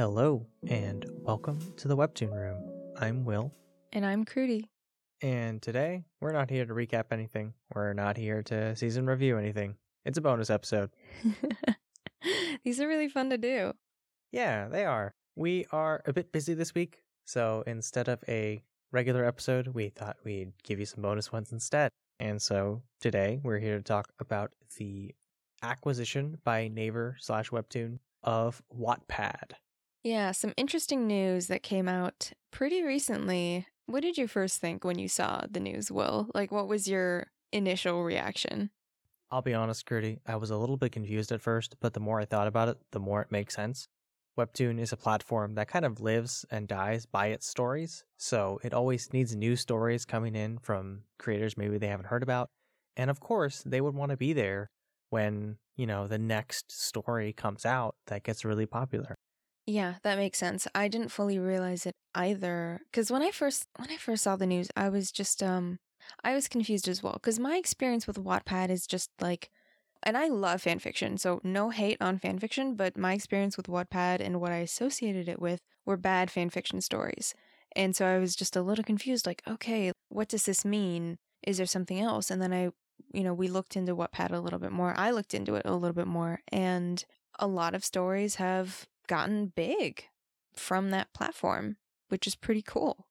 Hello, and welcome to the Webtoon Room. I'm Will, And I'm Crudy. and today we're not here to recap anything. We're not here to season review anything. It's a bonus episode. These are really fun to do. Yeah, they are. We are a bit busy this week, so instead of a regular episode, we thought we'd give you some bonus ones instead. And so today we're here to talk about the acquisition by Naver slash Webtoon of Wattpad. Yeah, some interesting news that came out pretty recently. What did you first think when you saw the news, Will? Like, what was your initial reaction? I'll be honest, Gertie, I was a little bit confused at first, but the more I thought about it, the more it makes sense. Webtoon is a platform that kind of lives and dies by its stories, so it always needs new stories coming in from creators maybe they haven't heard about. And of course, they would want to be there when, you know, the next story comes out that gets really popular. Yeah, that makes sense. I didn't fully realize it either cuz when I first when I first saw the news, I was just um I was confused as well cuz my experience with Wattpad is just like and I love fan fiction, so no hate on fan fiction, but my experience with Wattpad and what I associated it with were bad fan fiction stories. And so I was just a little confused like, okay, what does this mean? Is there something else? And then I, you know, we looked into Wattpad a little bit more. I looked into it a little bit more, and a lot of stories have gotten big from that platform, which is pretty cool.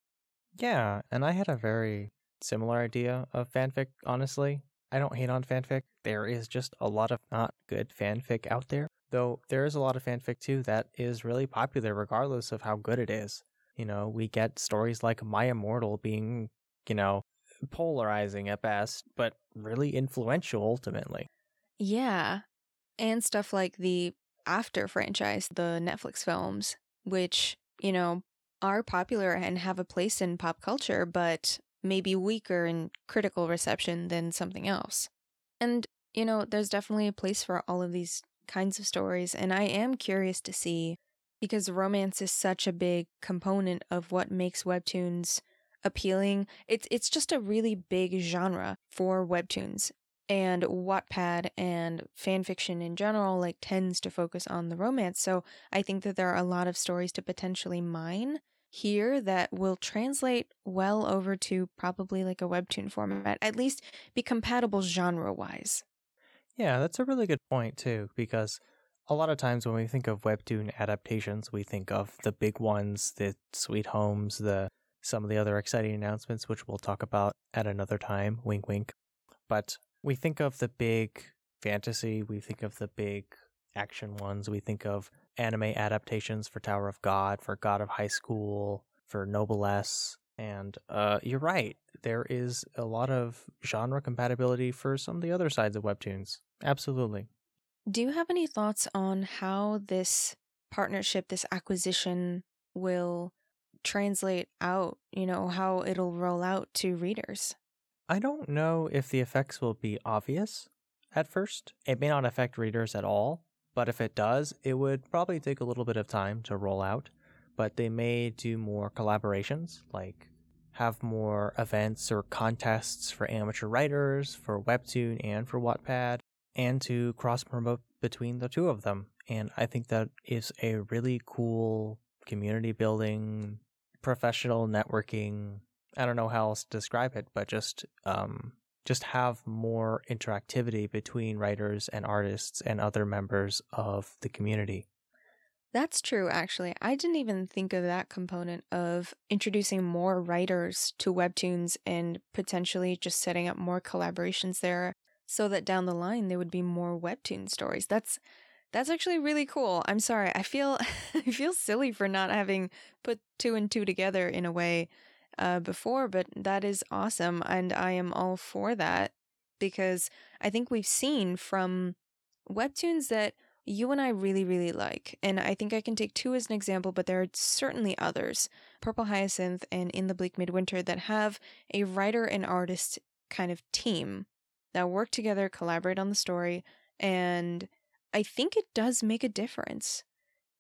Yeah, and I had a very similar idea of fanfic, honestly. I don't hate on fanfic. There is just a lot of not good fanfic out there. Though there is a lot of fanfic too that is really popular regardless of how good it is. You know, we get stories like My Immortal being, you know, polarizing at best, but really influential ultimately. Yeah. And stuff like the After franchise, the Netflix films, which, you know, are popular and have a place in pop culture, but maybe weaker in critical reception than something else. And, you know, there's definitely a place for all of these kinds of stories. And I am curious to see because romance is such a big component of what makes webtoons appealing. It's it's just a really big genre for webtoons. And Wattpad and fanfiction in general like tends to focus on the romance. So I think that there are a lot of stories to potentially mine here that will translate well over to probably like a webtoon format, at least be compatible genre wise. Yeah, that's a really good point too, because a lot of times when we think of webtoon adaptations, we think of the big ones, the Sweet Homes, the some of the other exciting announcements, which we'll talk about at another time. Wink, wink. But we think of the big fantasy, we think of the big action ones, we think of anime adaptations for Tower of God, for God of High School, for Noblesse. And uh, you're right, there is a lot of genre compatibility for some of the other sides of webtoons. Absolutely. Do you have any thoughts on how this partnership, this acquisition will translate out, you know, how it'll roll out to readers? I don't know if the effects will be obvious at first. It may not affect readers at all, but if it does, it would probably take a little bit of time to roll out. But they may do more collaborations, like have more events or contests for amateur writers, for Webtoon and for Wattpad, and to cross promote between the two of them. And I think that is a really cool community building, professional networking. I don't know how else to describe it, but just um, just have more interactivity between writers and artists and other members of the community. That's true, actually. I didn't even think of that component of introducing more writers to webtoons and potentially just setting up more collaborations there so that down the line there would be more webtoon stories. That's that's actually really cool. I'm sorry. I feel I feel silly for not having put two and two together in a way uh, before, but that is awesome, and I am all for that because I think we've seen from webtoons that you and I really, really like. And I think I can take two as an example, but there are certainly others Purple Hyacinth and In the Bleak Midwinter that have a writer and artist kind of team that work together, collaborate on the story. And I think it does make a difference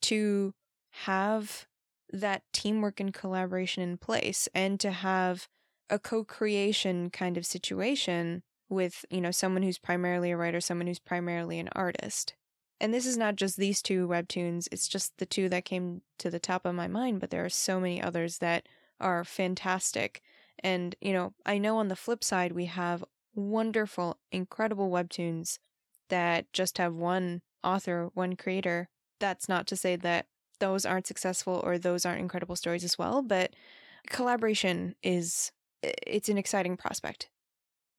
to have that teamwork and collaboration in place and to have a co-creation kind of situation with, you know, someone who's primarily a writer, someone who's primarily an artist. and this is not just these two webtoons, it's just the two that came to the top of my mind, but there are so many others that are fantastic. And, you know, I know on the flip side, we have wonderful, incredible webtoons that just have one author, one creator. That's not to say that those aren't successful or those aren't incredible stories as well, but collaboration is it's an exciting prospect.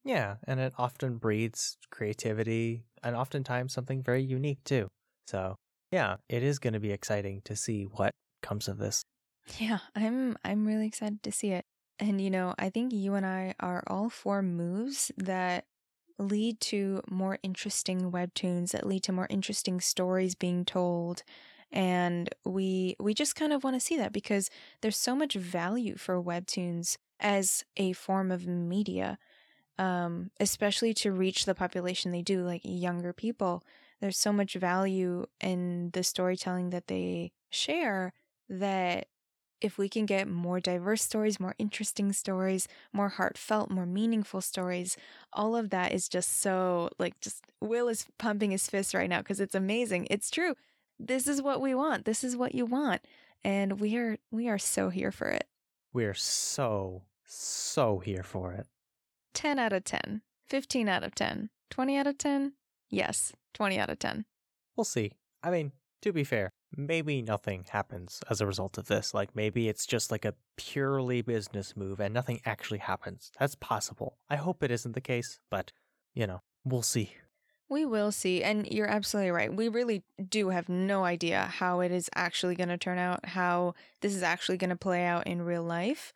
Yeah, and it often breeds creativity and oftentimes something very unique too. So, yeah, it is going to be exciting to see what comes of this. Yeah, I'm I'm really excited to see it. And you know, I think you and I are all for moves that lead to more interesting webtoons that lead to more interesting stories being told and we we just kind of want to see that because there's so much value for webtoons as a form of media um, especially to reach the population they do like younger people there's so much value in the storytelling that they share that if we can get more diverse stories, more interesting stories, more heartfelt, more meaningful stories, all of that is just so like just Will is pumping his fist right now because it's amazing. It's true this is what we want. This is what you want. And we are we are so here for it. We're so so here for it. 10 out of 10. 15 out of 10. 20 out of 10? Yes, 20 out of 10. We'll see. I mean, to be fair, maybe nothing happens as a result of this. Like maybe it's just like a purely business move and nothing actually happens. That's possible. I hope it isn't the case, but you know, we'll see. We will see. And you're absolutely right. We really do have no idea how it is actually going to turn out, how this is actually going to play out in real life.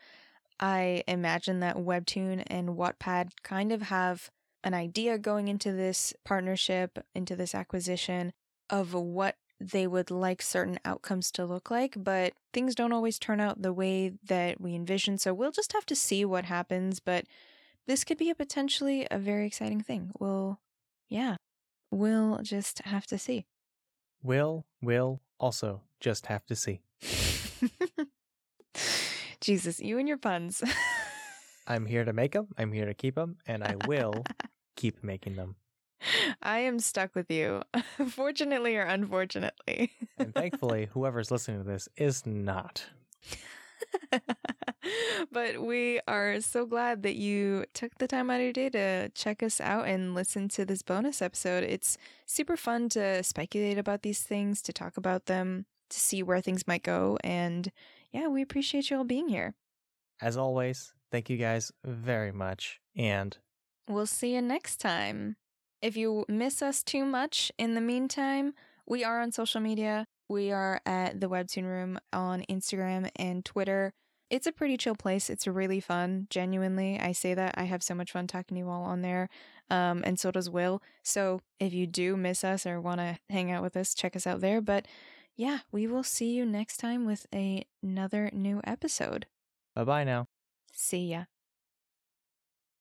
I imagine that Webtoon and Wattpad kind of have an idea going into this partnership, into this acquisition of what they would like certain outcomes to look like, but things don't always turn out the way that we envision. So we'll just have to see what happens. But this could be a potentially a very exciting thing. We'll, yeah, We'll just have to see. We'll, we'll also just have to see. Jesus, you and your puns. I'm here to make them, I'm here to keep them, and I will keep making them. I am stuck with you, fortunately or unfortunately. and thankfully, whoever's listening to this is not. but we are so glad that you took the time out of your day to check us out and listen to this bonus episode. It's super fun to speculate about these things, to talk about them, to see where things might go. And yeah, we appreciate you all being here. As always, thank you guys very much. And we'll see you next time. If you miss us too much in the meantime, we are on social media. We are at the Webtoon Room on Instagram and Twitter. It's a pretty chill place. It's really fun. Genuinely, I say that. I have so much fun talking to you all on there. Um, and so does Will. So if you do miss us or want to hang out with us, check us out there. But yeah, we will see you next time with a, another new episode. Bye bye now. See ya.